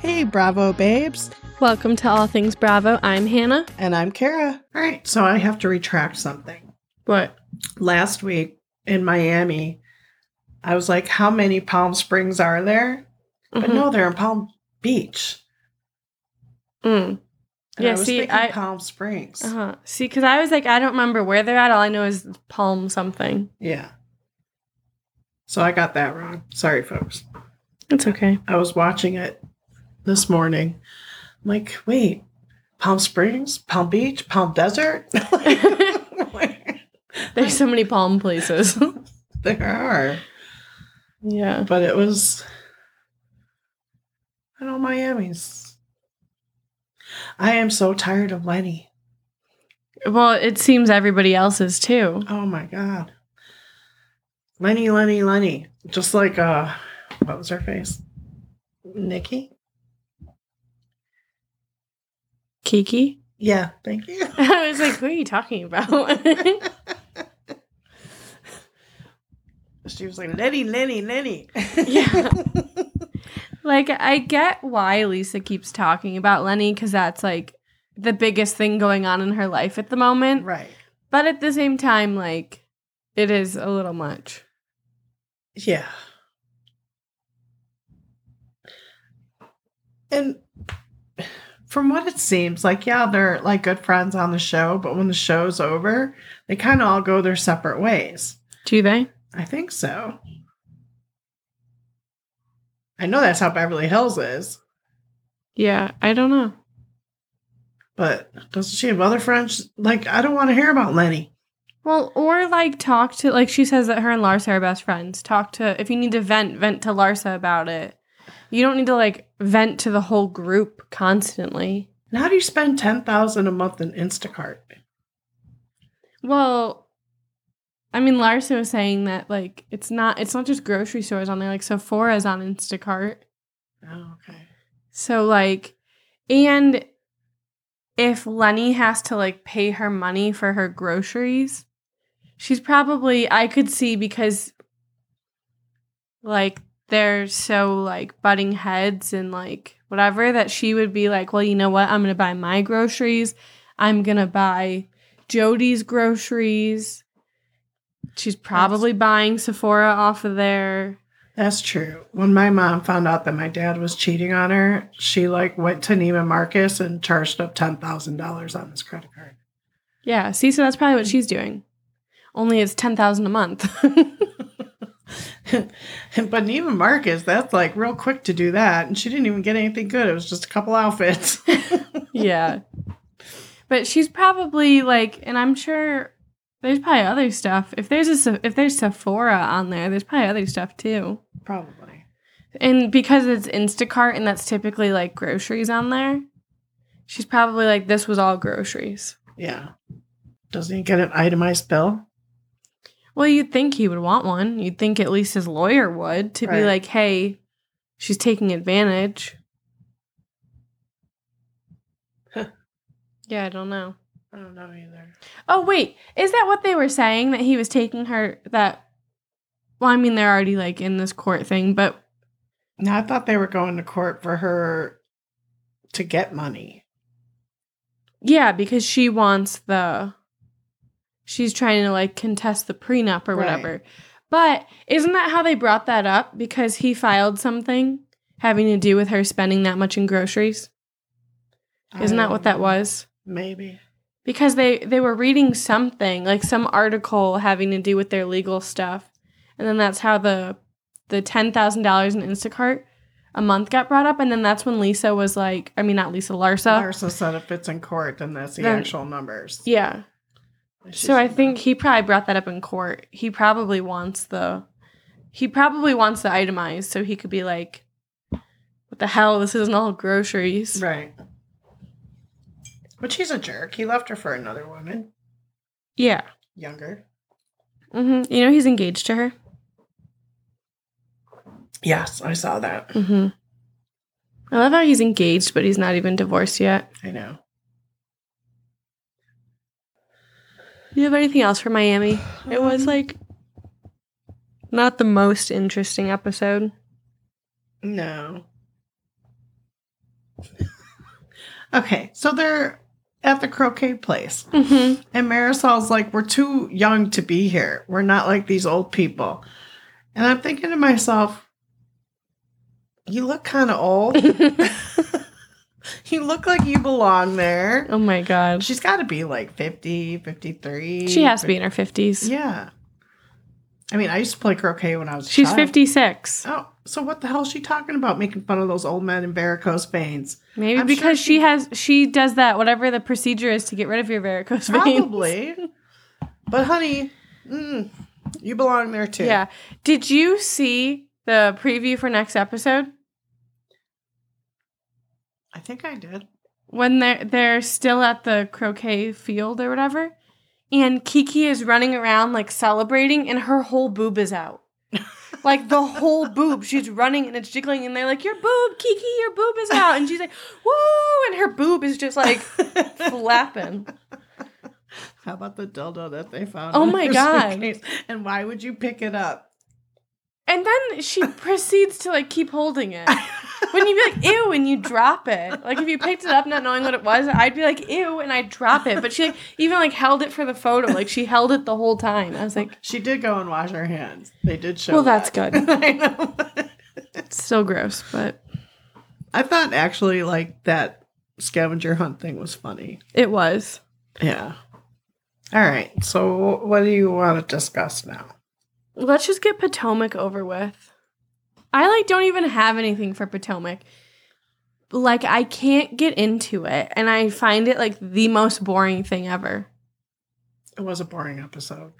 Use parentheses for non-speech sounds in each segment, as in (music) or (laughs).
Hey, Bravo babes. Welcome to All Things Bravo. I'm Hannah. And I'm Kara. All right, so I have to retract something. What? Last week in Miami, I was like, how many Palm Springs are there? But Mhm. no, they're in Palm Beach. Mm. And Yeah, I was see, thinking I- Palm Springs. Uh-huh. See, because I was like, I don't remember where they're at. All I know is Palm something. Yeah. So I got that wrong. Sorry, folks. It's okay. I was watching it this morning. I'm like, wait, Palm Springs, Palm Beach, Palm Desert? (laughs) (laughs) There's so many palm places. (laughs) there are. yeah. But it was, I know, Miami's. I am so tired of Lenny. Well, it seems everybody else is too. Oh my God. Lenny, Lenny, Lenny. Just like, uh, what was her face? Nikki? Kiki? Yeah, thank you. (laughs) I was like, who are you talking about? (laughs) She was like, Lenny, Lenny, Lenny. (laughs) Yeah. Like, I get why Lisa keeps talking about Lenny because that's like the biggest thing going on in her life at the moment. right. But at the same time, like, it is a little much. Yeah. And from what it seems, like, yeah, they're like good friends on the show, but when the show's over, they kind of all go their separate ways. Do they? I think so. I know that's how Beverly Hills is, Yeah, I don't know. but doesn't she have other friends? Like, I don't want to hear about Lenny. Well, or like talk to like she says that her and Larsa are best friends. Talk to if you need to vent, vent to Larsa about it. You don't need to like vent to the whole group constantly. And how do you spend ten thousand a month in Instacart? Well, I mean Larsa was saying that like it's not it's not just grocery stores on there, like Sephora's on Instacart. Oh, okay. So like and if Lenny has to like pay her money for her groceries, she's probably I could see because like they're so like butting heads and like whatever that she would be like, well, you know what? I'm going to buy my groceries. I'm going to buy Jody's groceries. She's probably buying Sephora off of there. That's true. When my mom found out that my dad was cheating on her, she like went to Neiman Marcus and charged up ten thousand dollars on his credit card. Yeah, see, so that's probably what she's doing. Only it's 10,000 a month. (laughs) (laughs) but Neiman Marcus, that's like real quick to do that, and she didn't even get anything good. It was just a couple outfits. (laughs) yeah. But she's probably like, and I'm sure there's probably other stuff. If there's a if there's Sephora on there, there's probably other stuff too. Probably. And because it's Instacart and that's typically like groceries on there, she's probably like, this was all groceries. Yeah. Doesn't he get an itemized bill? Well, you'd think he would want one. You'd think at least his lawyer would to be like, hey, she's taking advantage. Huh. yeah, I don't know. I don't know either. Oh wait, is that what they were saying that he was taking her that well, I mean they're already like in this court thing, but No, I thought they were going to court for her to get money. yeah, because she wants the she's trying to like contest the prenup or Right. whatever. But isn't that how they brought that up because he filed something having to do with her spending that much in groceries? Isn't that what that was? Maybe. Because they they were reading something like some article having to do with their legal stuff. And then that's how the the $10,000 in Instacart a month got brought up. And then that's when Lisa was like I mean not Lisa Larsa. Larsa said if it's in court, then that's the Then- actual numbers. yeah. So I think he probably brought that up in court. He probably wants the he probably wants the itemized so he could be like what the hell? This isn't all groceries. Right. But she's a jerk. He left her for another woman, yeah younger. hmm you know he's engaged to her Yes, I saw that. hmm I love how he's engaged, but he's not even divorced yet. I know. you have anything else for Miami? It was Um, like not the most interesting episode. No. (laughs) okay, so they're at the croquet place. Mm-hmm. And Marysol's like, We're too young to be here. We're not like these old people. And I'm thinking to myself, You look kind of old. (laughs) (laughs) you look like you belong there. oh my god. She's got to be like 50, 53. She has to be in her 50s. Yeah. I mean, I used to play croquet when I was She's child. 56. Oh, so what the hell is she talking about? Making fun of those old men in varicose veins? Maybe I'm sure because she- she has she does that whatever the procedure is to get rid of your varicose veins. Probably. (laughs) but honey, mm, you belong there too. Yeah. Did you see the preview for next episode? I think I did. when they're they're still at the croquet field or whatever, and Kiki is running around like celebrating, and her whole boob is out. Like the whole boob, she's running and it's jiggling, and they're like, "Your boob, Kiki, your boob is out," and she's like, "Woo!" and her boob is just like flapping. How about the dildo that they found? Oh my God. suitcase? And why would you pick it up? And then she proceeds to like keep holding it. (laughs) When you be like, ew, and you drop it. Like if you picked it up not knowing what it was, I'd be like, ew, and I'd drop it. But she like even like held it for the photo. Like she held it the whole time. I was like, She did go and wash her hands. They did show. Well, that's that. good. (laughs) I know. it's still gross, but I thought actually like that scavenger hunt thing was funny. it was. Yeah. All right. So what do you want to discuss now? Let's just get Potomac over with. I like don't even have anything for Potomac. Like I can't get into it and I find it like the most boring thing ever. It was a boring episode.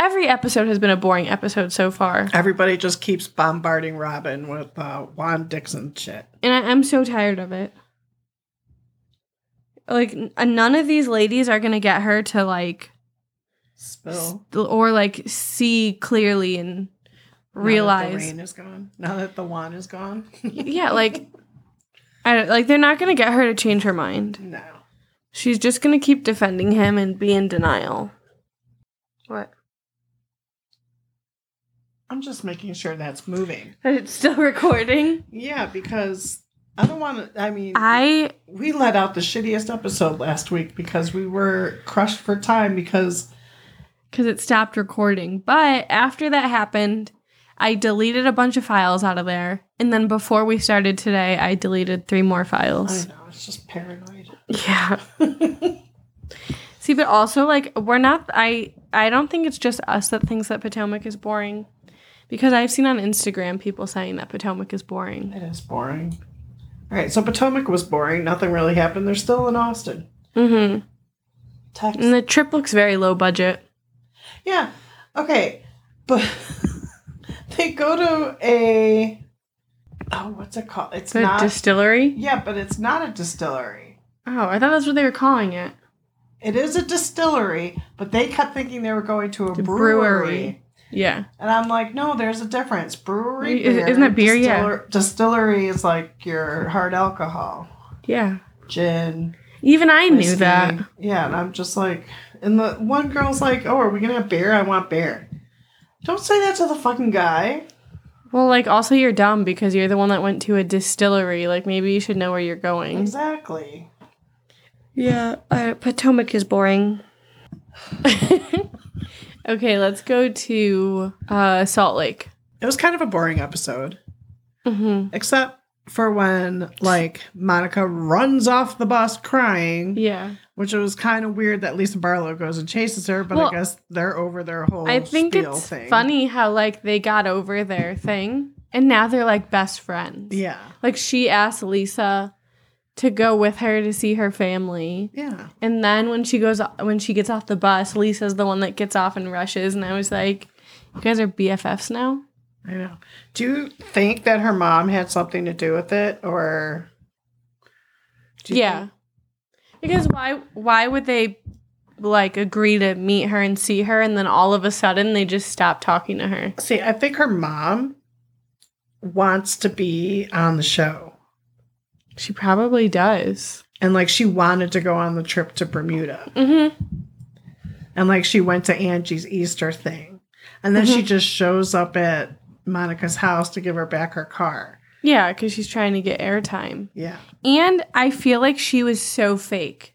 Every episode has been a boring episode so far. Everybody just keeps bombarding Robin with uh, Juan Dixon shit. And I, I'm so tired of it. Like n- none of these ladies are going to get her to like Spill. st- or like see clearly and Now that the realize rain is gone. Now that the Juan is gone. yeah, like I don't- like they're not going to get her to change her mind. no. She's just going to keep defending him and be in denial. What? I'm just making sure that's moving. (laughs) That it's still recording. Yeah, because I don't want to. I mean, I we let out the shittiest episode last week because we were crushed for time because because it stopped recording. But after that happened, I deleted a bunch of files out of there. And then before we started today, I deleted three more files. I know it's just paranoid. Yeah. (laughs) See, but also like we're not I I don't think it's just us that thinks that Potomac is boring. Because I've seen on Instagram people saying that Potomac is boring. It is boring. All right, so Potomac was boring. Nothing really happened. They're still in Austin. Mm-hmm. Texas. And the trip looks very low budget. Yeah. Okay. But (laughs) they go to a oh, what's it called? It's The not distillery? Yeah, but it's not a distillery. Oh, I thought that's what they were calling it. It is a distillery, but they kept thinking they were going to a brewery. brewery. Yeah. And I'm like, no, there's a difference. Brewery, Is- isn't that beer? Yeah. Distillery is like your hard alcohol, Yeah. gin. Even I knew that. Yeah, and I'm just like, and the one girl's like, oh, are we gonna have beer? I want beer. Don't say that to the fucking guy. Well, like also you're dumb because you're the one that went to a distillery. Like maybe you should know where you're going. Exactly. Yeah, uh, Potomac is boring. (laughs) okay, let's go to uh, Salt Lake. It was kind of a boring episode, hmm except for when like Monica runs off the bus crying, Yeah, which was kind of weird that Lisa Barlow goes and chases her, but Well, I guess they're over their whole I think it's thing. funny how like they got over their thing and now they're like best friends. Yeah. like she asked Lisa to go with her to see her family. Yeah. And then when she goes when she gets off the bus, Lisa's the one that gets off and rushes and I was like, you guys are BFFs now? I know. Do you think that her mom had something to do with it or do you yeah. think- Because why why would they like agree to meet her and see her and then all of a sudden they just stop talking to her? See, I think her mom wants to be on the show. She probably does. And like she wanted to go on the trip to Bermuda. Mhm. And like she went to Angie's Easter thing. And then she Mhm. just shows up at Monica's house to give her back her car. Yeah, because she's trying to get airtime. Yeah. And I feel like she was so fake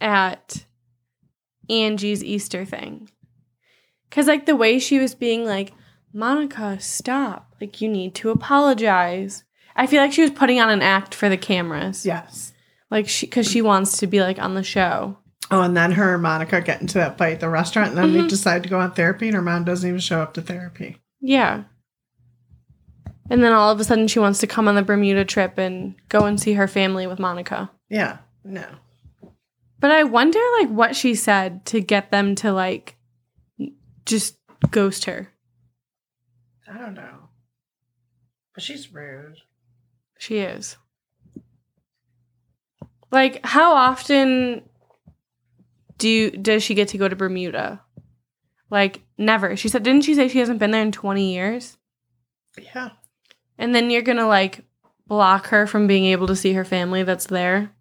at Angie's Easter thing. Cause like the way she was being like, Monica, stop. Like you need to apologize. I feel like she was putting on an act for the cameras. Yes. Like she cause she wants to be like on the show. Oh, and then her and Monica get into that fight at the restaurant, and then they Mhm. decide to go on therapy, and her mom doesn't even show up to therapy. Yeah. And then all of a sudden she wants to come on the Bermuda trip and go and see her family with Monica. Yeah. No. But I wonder like what she said to get them to like just ghost her. I don't know. But she's rude. She is. Like how often do you, does she get to go to Bermuda? Like never. She said didn't she say she hasn't been there in 20 years? Yeah. And then you're going to like block her from being able to see her family that's there?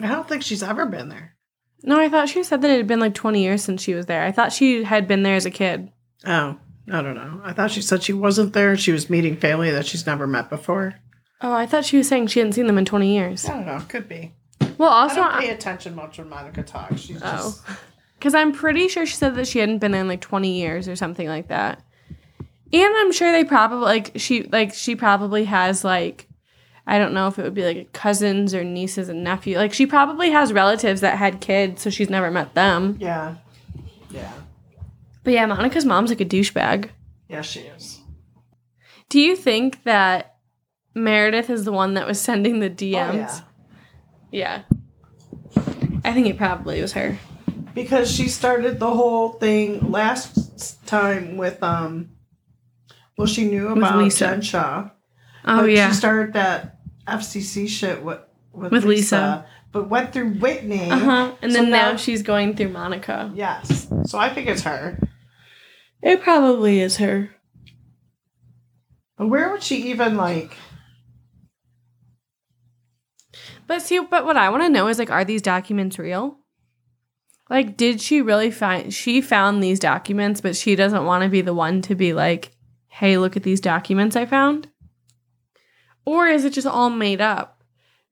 I don't think she's ever been there. No, I thought she said that it had been like 20 years since she was there. I thought she had been there as a kid. Oh, I don't know. I thought she said she wasn't there. She was meeting family that she's never met before. Oh, I thought she was saying she hadn't seen them in 20 years. I don't know. Could be. Well, I also, don't pay attention much when Monica talks. She's oh, just. (laughs) because I'm pretty sure she said that she hadn't been there in like 20 years or something like that. And I'm sure they probably like she like she probably has like I don't know if it would be like cousins or nieces and nephew. Like she probably has relatives that had kids, so she's never met them. Yeah. Yeah. But yeah, Monica's mom's like a douchebag. Yeah, she is. Do you think that Meredith is the one that was sending the DMs? Oh, yeah. Yeah. I think it probably was her. Because she started the whole thing last time with um. Well, she knew about Lisa. Jen Shah. Oh yeah. She started that FCC shit with with, With Lisa, Lisa. but went through Whitney. Uh huh. And So then now, now- she's going through Monica. Yes. So I think it's her. It probably is her. But where would she even like? But see, but what I want to know is like, are these documents real? Like, did she really find? She found these documents, but she doesn't want to be the one to be like, "Hey, look at these documents I found." Or is it just all made up?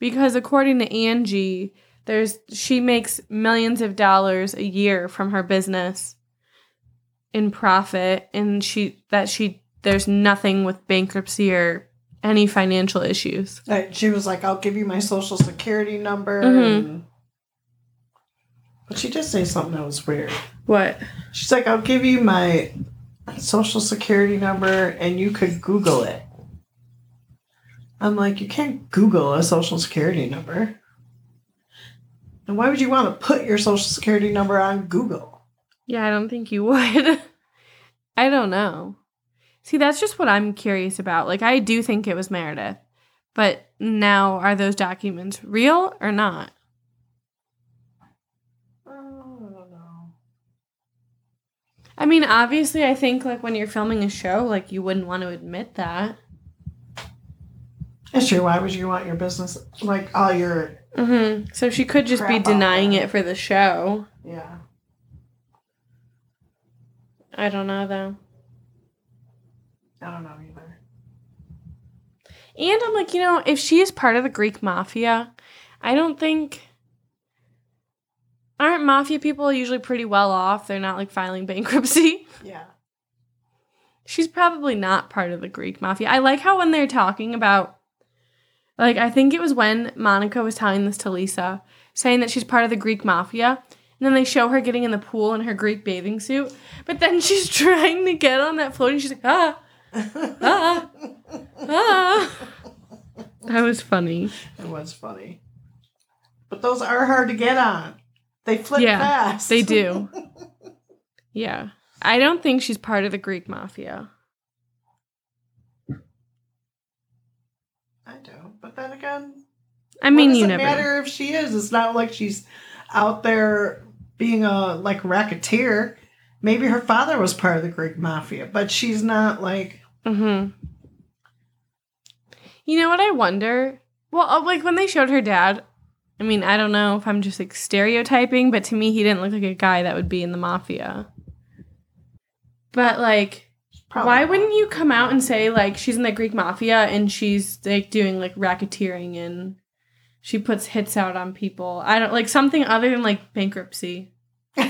Because according to Angie, there's she makes millions of dollars a year from her business in profit, and she that she there's nothing with bankruptcy or any financial issues. Like, she was like, "I'll give you my social security number." Mhm. And, but she did say something that was weird. What? She's like, "I'll give you my social security number, and you could Google it." I'm like, "You can't Google a social security number." And why would you want to put your social security number on Google? Yeah, I don't think you would. (laughs) I don't know. See, that's just what I'm curious about. Like, I do think it was Meredith, but now are those documents real or not? Oh, I don't know. I mean, obviously, I think like when you're filming a show, like you wouldn't want to admit that. That's true. Why would you want your business, like all your, Mm-hmm. So she could just be denying it for the show. yeah. I don't know though. I don't know either. And I'm like, you know, if she is part of the Greek mafia, I don't think. Aren't mafia people usually pretty well off? They're not like filing bankruptcy. (laughs) Yeah. She's probably not part of the Greek mafia. I like how when they're talking about, like, I think it was when Monica was telling this to Lisa, saying that she's part of the Greek mafia. And then they show her getting in the pool in her Greek bathing suit. But then (laughs) she's trying to get on that float and she's like, ah, (laughs) ah, ah. That was funny. It was funny. But those are hard to get on. They flip Yeah, fast. They do. (laughs) Yeah. I don't think she's part of the Greek mafia. I don't. But then again, I mean, does you it never. know. matter if she is? It's not like she's out there being a like racketeer. Maybe her father was part of the Greek mafia, but she's not like Mm-hmm. You know what I wonder? Well, uh, like when they showed her dad, I mean, I don't know if I'm just like stereotyping, but to me, he didn't look like a guy that would be in the mafia. But like, Probably why not. wouldn't you come out and say like she's in the Greek mafia and she's like doing like racketeering and she puts hits out on people? I don't like something other than like bankruptcy. (laughs)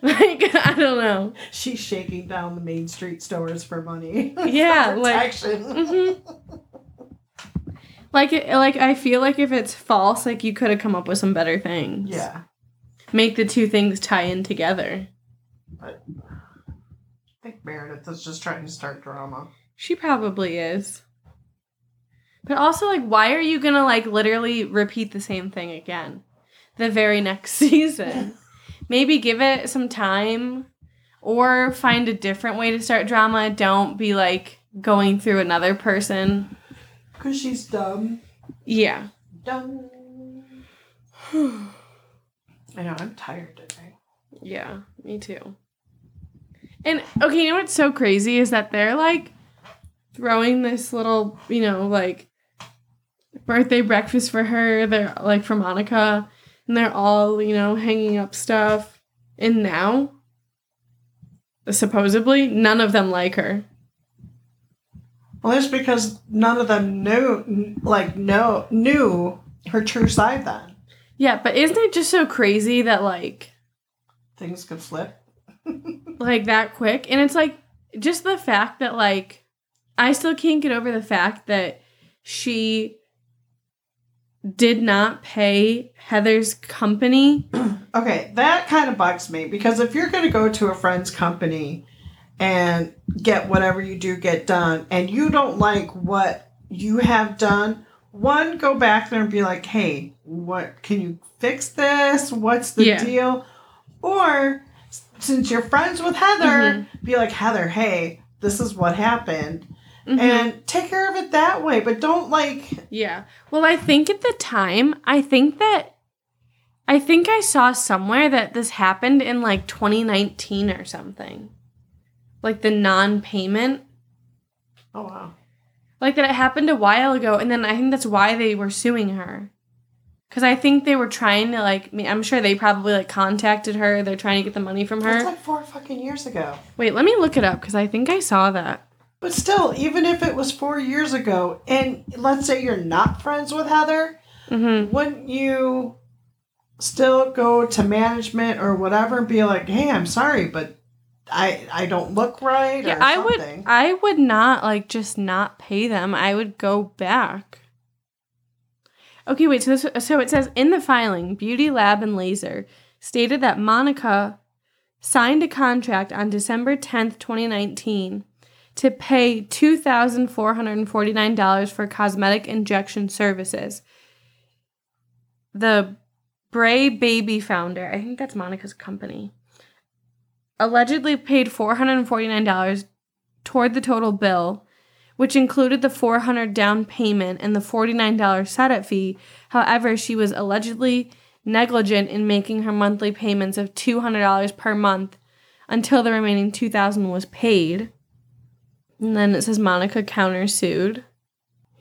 Like I don't know. She's shaking down the main street stores for money. (laughs) Yeah, like- protection. Mm-hmm. (laughs) Like it, like I feel like if it's false, like you could have come up with some better things. Yeah. Make the two things tie in together. But I think Meredith is just trying to start drama. She probably is. But also like why are you going to like literally repeat the same thing again the very next (laughs) season? Maybe give it some time or find a different way to start drama. Don't be like going through another person. Because she's dumb. Yeah. Dumb. I know, I'm tired today. Yeah, me too. And okay, you know what's so crazy is that they're like throwing this little, you know, like birthday breakfast for her. They're like for Monica, and they're all, you know, hanging up stuff. And now, supposedly, none of them like her. Well, that's because none of them knew, like, no, knew her true side then. Yeah, but isn't it just so crazy that like Things could flip. (laughs) like that quick and it's like just the fact that like i still can't get over the fact that she did not pay heather's company (clears throat) Okay, that kind of bugs me because if you're going to go to a friend's company and get whatever you do get done and you don't like what you have done, one, go back there and be like, hey, what can you fix this? What's the Yeah. deal? Or since you're friends with Heather, Mm-hmm. be like, Heather, hey, this is what happened. Mhm. And take care of it that way, but don't like yeah well i think at the time i think that i think i saw somewhere that this happened in like 2019 or something like the non-payment Oh wow. like that it happened a while ago and then i think that's why they were suing her because i think they were trying to like me i'm sure they probably like contacted her they're trying to get the money from That's her like four fucking years ago. wait let me look it up because i think i saw that But still, even if it was four years ago, and let's say you're not friends with Heather, mm-hmm. wouldn't you still go to management or whatever and be like, "Hey, I'm sorry, but I I don't look right." yeah or i would something. i would not like just not pay them i would go back okay wait so this, so it says in the filing beauty lab and laser stated that monica signed a contract on december 10th 2019 to pay $2,449 for cosmetic injection services. The Bray Baby founder, I think that's Monica's company, allegedly paid $449 toward the total bill, which included the 400 down payment and the $49 setup fee. However, she was allegedly negligent in making her monthly payments of $200 per month until the remaining 2000 was paid. And then it says Monica countersued.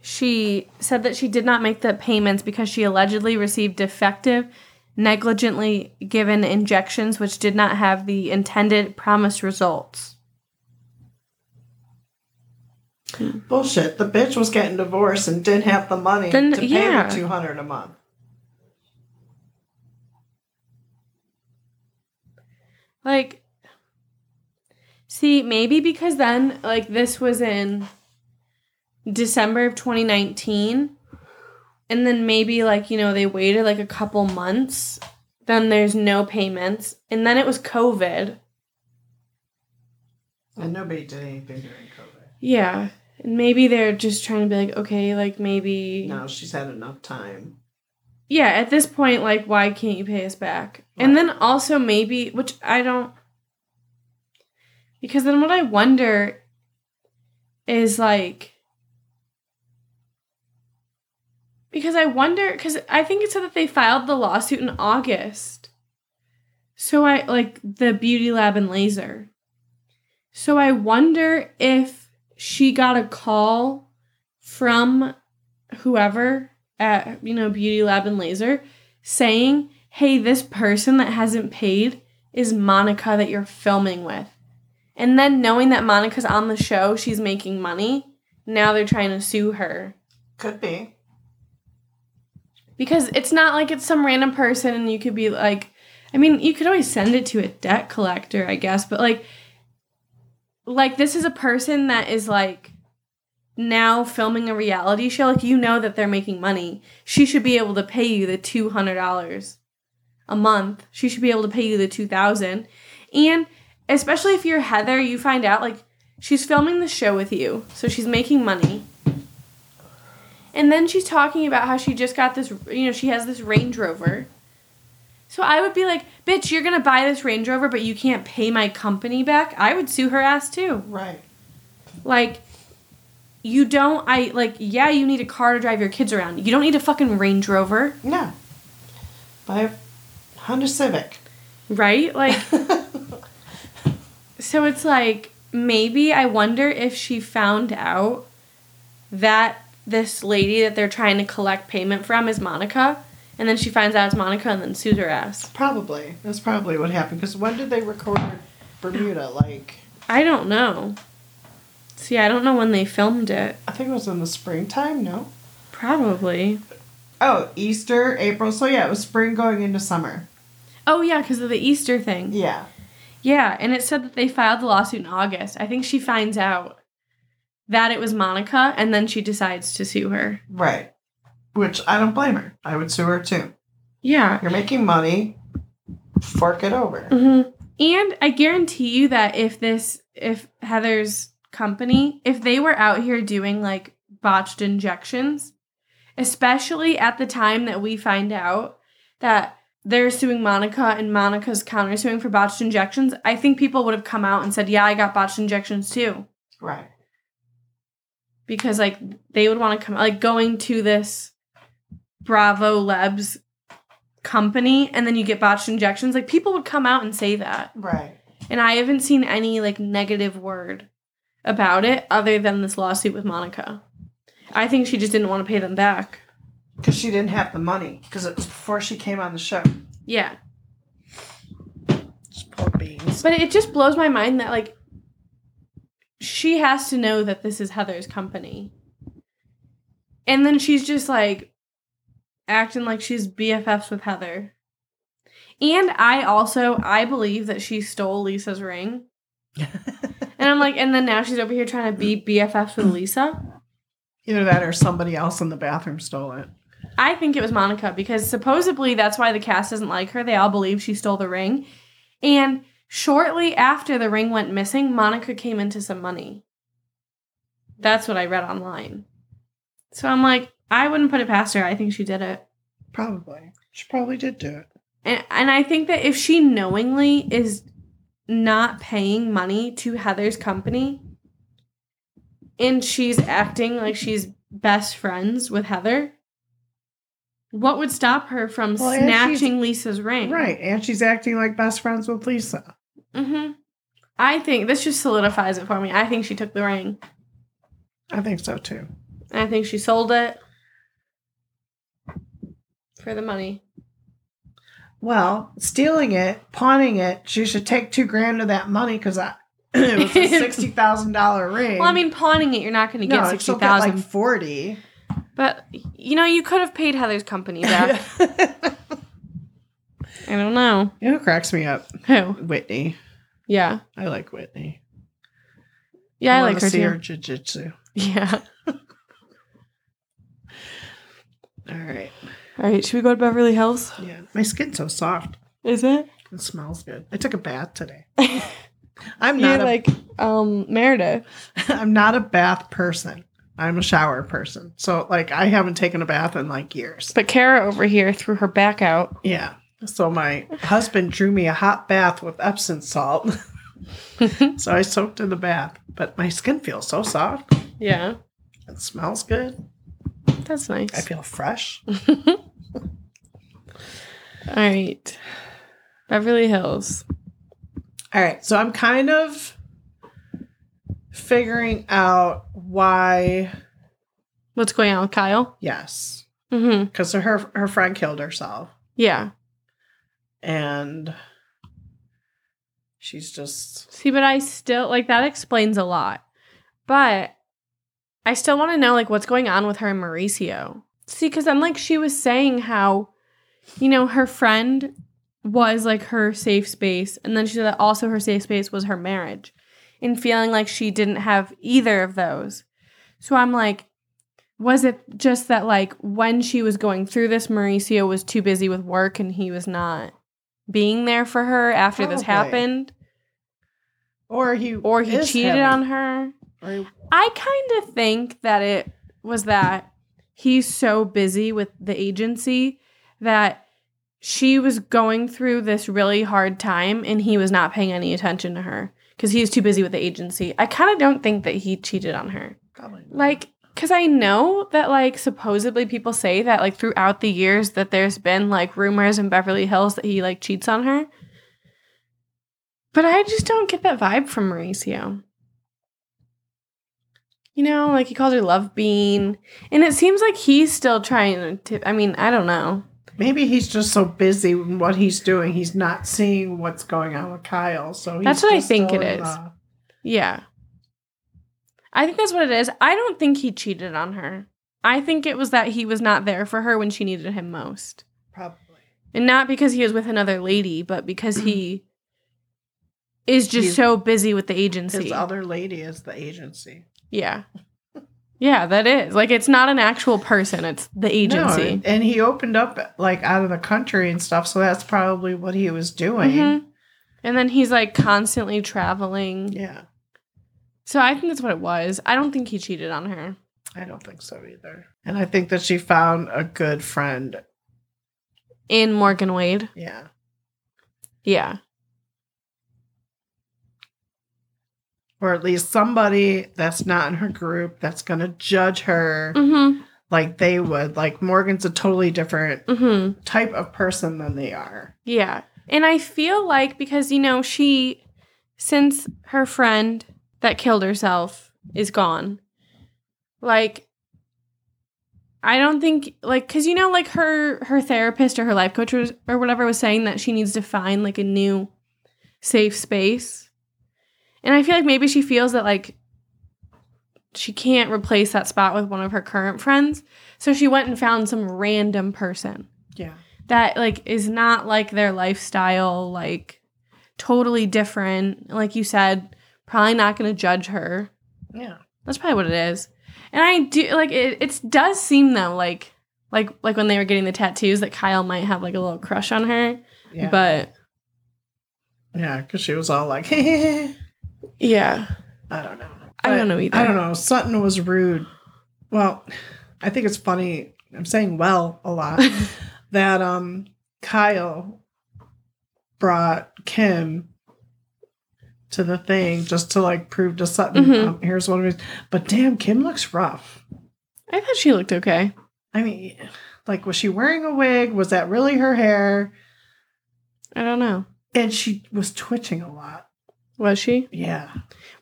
She said that she did not make the payments because she allegedly received defective, negligently given injections which did not have the intended promised results. Bullshit. The bitch was getting divorced and didn't have the money Then- to pay yeah. the two hundred a month. Like, see, maybe because then, like, this was in December of 2019. And then maybe, like, you know, they waited like a couple months. Then there's no payments. And then it was COVID. And nobody did anything during COVID. Yeah. And maybe they're just trying to be like, okay, like, maybe. No, she's had enough time. yeah, at this point, like, why can't you pay us back? And then also maybe, which I don't, because then what I wonder is like, because I wonder, because I think it said that they filed the lawsuit in August. So I, like, the Beauty Lab and Laser. So I wonder if she got a call from whoever at you know Beauty Lab and Laser saying, "Hey, this person that hasn't paid is Monica that you're filming with." And then knowing that Monica's on the show, she's making money. Now they're trying to sue her Could be. Because it's not like it's some random person and you could be like I mean, you could always send it to a debt collector, I guess, but like like this is a person that is like now filming a reality show like you know that they're making money. She should be able to pay you the $200 a month. She should be able to pay you the 2000. And especially if you're Heather, you find out like she's filming the show with you. So she's making money. And then she's talking about how she just got this, you know, she has this Range Rover. So I would be like, bitch, you're gonna buy this Range Rover, but you can't pay my company back. I would sue her ass too. Right. Like, you don't, I, like, yeah, you need a car to drive your kids around. You don't need a fucking Range Rover, No. Buy a Honda Civic. right? Like, (laughs) so it's like, maybe I wonder if she found out that this lady that they're trying to collect payment from is Monica. And then she finds out it's Monica and then sues her ass. Probably. That's probably what happened. Because when did they record Bermuda? Like, I don't know. See, I don't know when they filmed it. I think it was in the springtime, no? Probably. Oh, Easter, April. So yeah, it was spring going into summer. Oh, yeah, because of the Easter thing. Yeah. Yeah, and it said that they filed the lawsuit in August. I think she finds out that it was Monica and then she decides to sue her. Right. Which I don't blame her. I would sue her too. Yeah. You're making money. Fork it over. hmm And I guarantee you that if this, if Heather's company, if they were out here doing like botched injections, especially at the time that we find out that they're suing Monica and Monica's countersuing for botched injections, I think people would have come out and said, Yeah, I got botched injections too. Right. Because like they would want to come like going to this Bravo Labs company and then you get botched injections like people would come out and say that Right. and I haven't seen any like negative word about it other than this lawsuit with Monica. I think she just didn't want to pay them back. Because she didn't have the money. Because it was before she came on the show. Yeah. Just poor beans. But it just blows my mind that like she has to know that this is Heather's company. And then she's just like acting like she's BFFs with Heather. And I also I believe that she stole Lisa's ring. (laughs) And I'm like, and then now she's over here trying to be BFFs with Lisa. Either that or somebody else in the bathroom stole it. I think it was Monica because supposedly that's why the cast doesn't like her. They all believe she stole the ring. And shortly after the ring went missing, Monica came into some money. That's what I read online. So I'm like, I wouldn't put it past her. I think she did it. Probably. She probably did do it. And, and I think that if she knowingly is not paying money to Heather's company and she's acting like she's best friends with Heather, what would stop her from Well, snatching Lisa's ring? Right. And she's acting like best friends with Lisa. Hmm I think this just solidifies it for me. I think she took the ring. I think so too. I think she sold it for the money. Well, stealing it, pawning it, she should take two grand of that money because (clears throat) it was a (laughs) sixty thousand dollar ring. Well, I mean, pawning it, you're not going to get no, sixty thousand. like forty. but you know, you could have paid Heather's company back. (laughs) I don't know you know who cracks me up? who. Whitney. Yeah, I like Whitney. yeah, I, wanna like her see too. her jiu-jitsu. Yeah. (laughs) All right. All right, should we go to Beverly Hills? Yeah. My skin's so soft. Is it? It smells good. I took a bath today. (laughs) I'm not a, like um Meredith. (laughs) I'm not a bath person. I'm a shower person. So like I haven't taken a bath in like years. But Kara over here threw her back out. Yeah. So my husband drew me a hot bath with Epsom salt. (laughs) so I soaked in the bath. But my skin feels so soft. Yeah, It smells good. that's nice. I feel fresh. (laughs) All right, Beverly Hills. All right. So I'm kind of figuring out why What's going on with Kyle? yes. Mm-hmm. because her her friend killed herself, Yeah. And she's just See, but I still like that explains a lot. But I still want to know like what's going on with her and Mauricio. See, because then like she was saying how, you know, her friend was like her safe space, and then she said that also her safe space was her marriage, and feeling like she didn't have either of those. So I'm like, was it just that like when she was going through this, Mauricio was too busy with work and he was not being there for her after this happened? or he or he cheated on her. Or he- I kind of think that it was that he's so busy with the agency that she was going through this really hard time and he was not paying any attention to her because he was too busy with the agency. I kind of don't think that he cheated on her. probably. Like, because I know that, like, supposedly people say that, like, throughout the years that there's been, like, rumors in Beverly Hills that he, like, cheats on her. But I just don't get that vibe from Mauricio. You know, like, he calls her Love Bean. And it seems like he's still trying to, I mean, I don't know. maybe he's just so busy with what he's doing, he's not seeing what's going on with Kyle. So he's That's what I think it is. the- Yeah. I think that's what it is. I don't think he cheated on her. I think it was that he was not there for her when she needed him most. probably. And not because he was with another lady, but because he (clears throat) is just He's- so busy with the agency. His other lady is the agency. yeah. Yeah, that is. Like it's not an actual person, it's the agency. No, and he opened up like out of the country and stuff, so that's probably what he was doing. Mhm. And then he's like constantly traveling. Yeah, So I think that's what it was. I don't think he cheated on her. I don't think so either. And I think that she found a good friend. In Morgan Wade. Yeah. Yeah. Or at least somebody that's not in her group that's going to judge her Mm-hmm. like they would. Like Morgan's a totally different Mm-hmm. type of person than they are. Yeah. And I feel like because, you know, she, since her friend that killed herself is gone, like, I don't think, like, because, you know, like her, her therapist or her life coach was, or whatever was saying that she needs to find like a new safe space. And I feel like maybe she feels that, like, she can't replace that spot with one of her current friends. So she went and found some random person Yeah. that like is not like their lifestyle like totally different like you said probably not going to judge her Yeah. that's probably what it is and i do like it it does seem though like like like when they were getting the tattoos that kyle might have like a little crush on her Yeah. but yeah, because she was all like, (laughs) Yeah. I don't know. i don't know either I don't know. Sutton was rude. Well, I think it's funny. I'm saying well a lot (laughs) that um Kyle brought Kim to the thing just to like prove to Sutton Mhm. um, here's what it is. But damn, Kim looks rough. i thought she looked okay I mean, like was she wearing a wig? Was that really her hair? i don't know And she was twitching a lot. was she Yeah.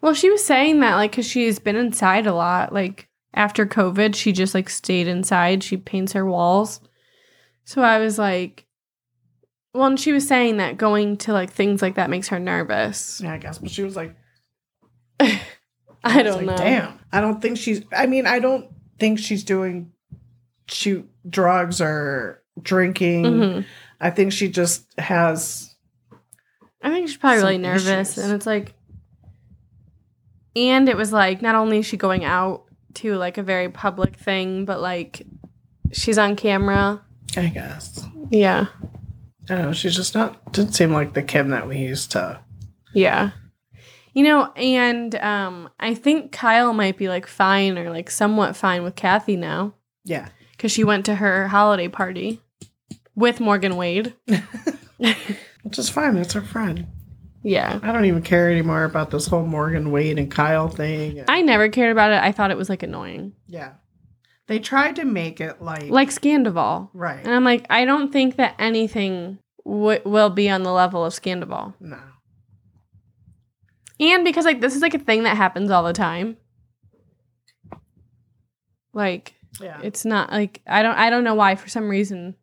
well she was saying that like because she's been inside a lot like after covid she just like stayed inside she paints her walls so i was like well and she was saying that going to like things like that makes her nervous Yeah, I guess. But she was like, (laughs) i was don't like, know Damn. I don't think she's I mean, I don't think she's doing shoot drugs or drinking. Mhm. I think she just has i think she's probably really nervous issues. and it's like and it was like not only is she going out to like a very public thing but like she's on camera I guess. yeah I don't know, she's just not didn't seem like the Kim that we used to Yeah. You know, and um I think Kyle might be like fine or like somewhat fine with Kathy now Yeah. cuz she went to her holiday party with Morgan Wade. (laughs) Which is fine, that's her friend. Yeah. I don't even care anymore about this whole Morgan Wade and Kyle thing. I never cared about it. I thought it was like annoying. yeah. They tried to make it like Like Scandoval. right. And I'm like I don't think that anything w- will be on the level of Scandoval. No. And because like this is like a thing that happens all the time. Like Yeah. It's not like I don't I don't know why for some reason.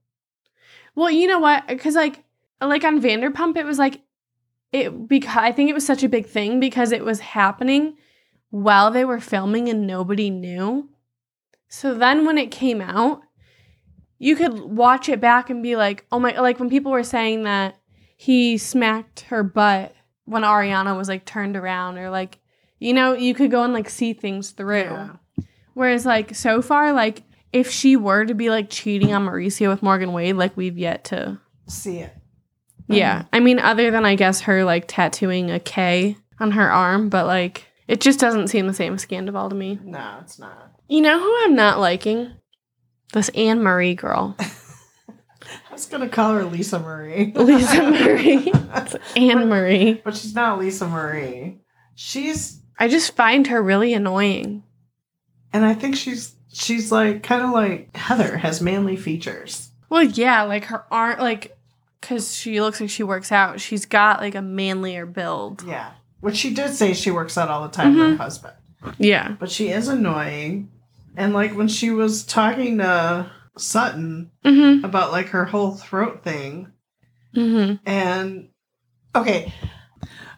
Well, you know what? Because like like on Vanderpump, it was like it because I think it was such a big thing because it was happening while they were filming and nobody knew. So then when it came out, you could watch it back and be like, oh my, like when people were saying that he smacked her butt when Ariana was like turned around or like, you know, you could go and like see things through. Yeah. Whereas like so far, like if she were to be like cheating on Mauricio with Morgan Wade, like we've yet to See it. Yeah. I mean, other than I guess her like tattooing a K on her arm, but like it just doesn't seem the same as Scandoval to me. No, it's not. You know who I'm not liking? This Annemarie girl. (laughs) I was gonna call her Lisa Marie. Lisa Marie. (laughs) It's Annemarie. but she's not Lisa Marie. She's I just find her really annoying. and I think she's she's like kind of like Heather has manly features. Well, yeah, like her arm, like, because she looks like she works out. She's got like a manlier build. Yeah. Which she did say she works out all the time with Mhm. her husband. Yeah. But she is annoying. And like when she was talking to Sutton Mm about like her whole throat thing, hmm. Mm hmm. and okay.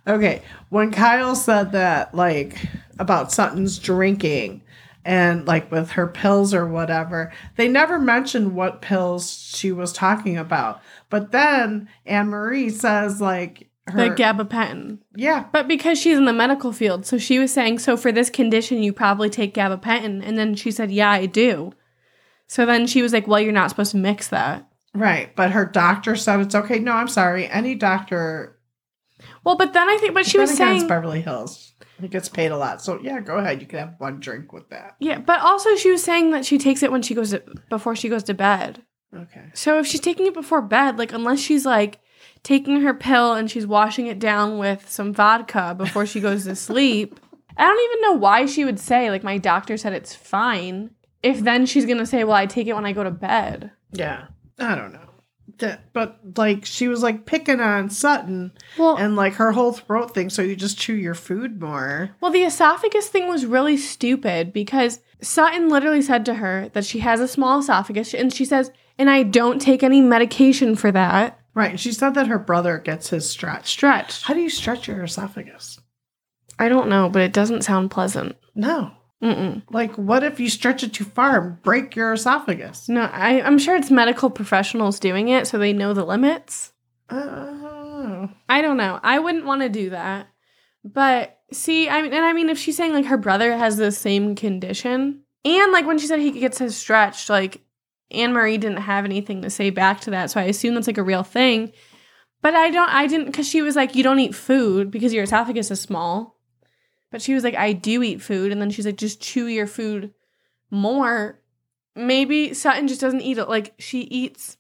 Okay. When Kyle said that, like, about Sutton's drinking and like with her pills or whatever, they never mentioned what pills she was talking about. But then Annemarie says, like, her. The gabapentin. yeah. But because she's in the medical field, so she was saying, so for this condition, you probably take gabapentin. And then she said, yeah, I do. So then she was like, well, you're not supposed to mix that. Right. But her doctor said it's okay. No, I'm sorry. Any doctor. Well, but then I think, but she was again, saying, Beverly Hills. He gets paid a lot. So yeah, go ahead. You can have one drink with that. yeah, but also she was saying that she takes it when she goes to, before she goes to bed. Okay. So if she's taking it before bed, like unless she's like taking her pill and she's washing it down with some vodka before she goes to sleep, I don't even know why she would say like my doctor said it's fine. If then she's gonna say, well, I take it when I go to bed. Yeah. I don't know. That, but like she was like picking on Sutton Well, and like her whole throat thing, so you just chew your food more. well, the esophagus thing was really stupid because Sutton literally said to her that she has a small esophagus, and she says, and I don't take any medication for that. Right. And she said that her brother gets his stretch. Stretched. How do you stretch your esophagus? I don't know, but it doesn't sound pleasant. No. Mm-mm. Like, what if you stretch it too far and break your esophagus? No, I, I'm sure it's medical professionals doing it so they know the limits. Oh. I don't know. I wouldn't want to do that. But see, I mean, and I mean, if she's saying like her brother has the same condition, and like when she said he gets his stretched, like Annemarie didn't have anything to say back to that, so I assume that's like a real thing. But I don't, I didn't, because she was like, you don't eat food because your esophagus is small. But she was like, I do eat food, and then she's like, just chew your food more. Maybe Sutton just doesn't eat it. Like she eats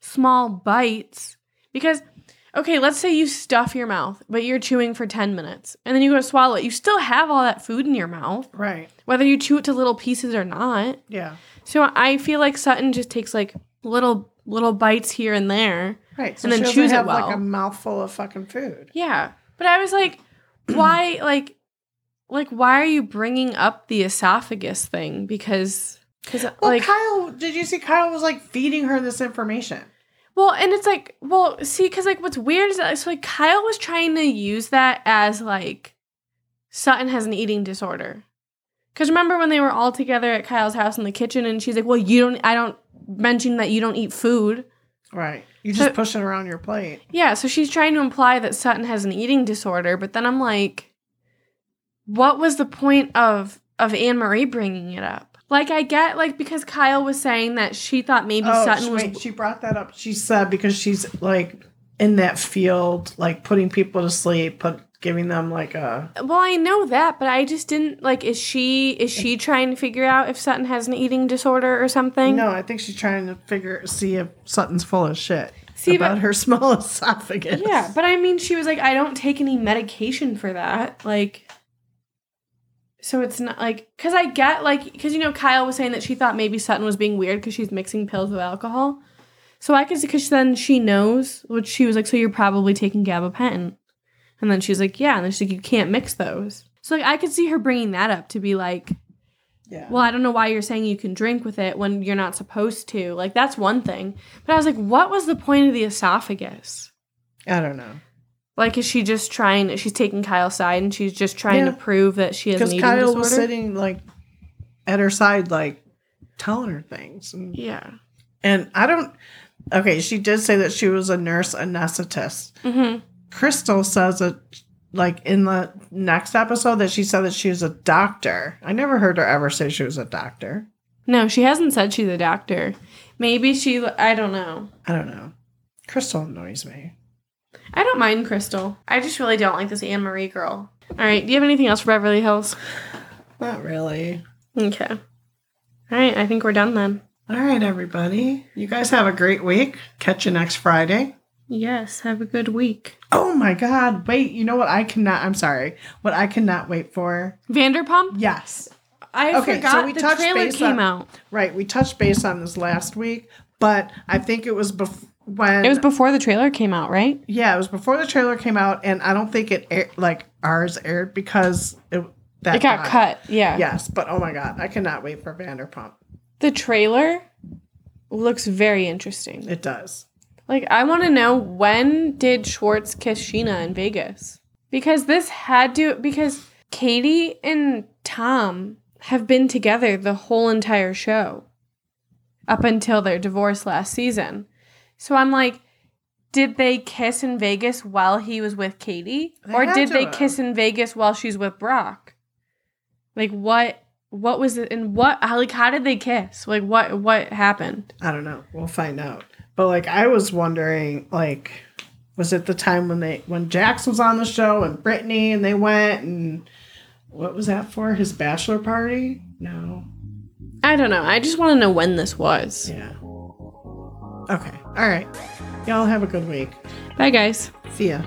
small bites because okay, let's say you stuff your mouth, but you're chewing for 10 minutes and then you go to swallow it. You still have all that food in your mouth, Right. whether you chew it to little pieces or not. Yeah. So I feel like Sutton just takes like little little bites here and there. Right. So And then she it have well. like a mouthful of fucking food. Yeah. But I was like, (clears throat) why like like why are you bringing up the esophagus thing because cuz Well, like Kyle, did you see Kyle was like feeding her this information? Well, and it's like, well, see, because like what's weird is that so like Kyle was trying to use that as like Sutton has an eating disorder. Because remember when they were all together at Kyle's house in the kitchen, and she's like, "Well, you don't, I don't mention that you don't eat food." Right. You just So- push it around your plate. Yeah, so she's trying to imply that Sutton has an eating disorder, but then I'm like, what was the point of of Annemarie bringing it up? Like, I get like because Kyle was saying that she thought maybe oh, Sutton she, was wait, she brought that up. She said because she's like in that field, like putting people to sleep, put giving them like a Well, I know that, but I just didn't like. Is she is she trying to figure out if Sutton has an eating disorder or something? no. I think she's trying to figure see if Sutton's full of shit See, about but her (laughs) small esophagus. yeah, but I mean, she was like, I don't take any medication for that. Like, so it's not like because I get like because you know Kyle was saying that she thought maybe Sutton was being weird because she's mixing pills with alcohol. So I could see because then she knows, which she was like, so you're probably taking gabapentin, and then she's like, yeah, and then she's like, you can't mix those. So like I could see her bringing that up to be like, Yeah. well, I don't know why you're saying you can drink with it when you're not supposed to. Like, that's one thing. But I was like, what was the point of the esophagus? I don't know. Like, is she just trying, she's taking Kyle's side and she's just trying Yeah. to prove that she has Because Kyle disorder? was sitting like at her side, like telling her things. And, yeah. and I don't. Okay, she did say that she was a nurse anesthetist. Mm-hmm. Crystal says that, like in the next episode, that she said that she was a doctor. I never heard her ever say she was a doctor. No, she hasn't said she's a doctor. Maybe she, I don't know. I don't know. Crystal annoys me. I don't mind Crystal. I just really don't like this Annemarie girl. All right. Do you have anything else for Beverly Hills? Not really. Okay. All right. I think we're done then. All right, everybody. You guys have a great week. Catch you next Friday. Yes. Have a good week. Oh my God. Wait, you know what? I cannot, I'm sorry. What I cannot wait for? Vanderpump? Yes. I Okay, so forgot we the touched trailer base came on- out. Right. We touched base on this last week, but I think it was bef- when. It was before the trailer came out, right? yeah, it was before the trailer came out, and I don't think it air- like ours aired because it, that It got died. cut. Yeah. Yes, but oh my God. I cannot wait for Vanderpump. The trailer looks very interesting. It does. Like, I want to know when did Schwartz kiss Scheana in Vegas? Because this had to, because Katie and Tom have been together the whole entire show up until their divorce last season. So I'm like, did they kiss in Vegas while he was with Katie? They or did they have. kiss in Vegas while she's with Brock? Like what what was it and what how like how did they kiss? Like what what happened? I don't know. We'll find out. But like I was wondering, like, was it the time when they when Jax was on the show and Brittany and they went and what was that for? His bachelor party? No. I don't know. I just want to know when this was. Yeah. Okay. All right. Y'all have a good week. Bye guys. See ya.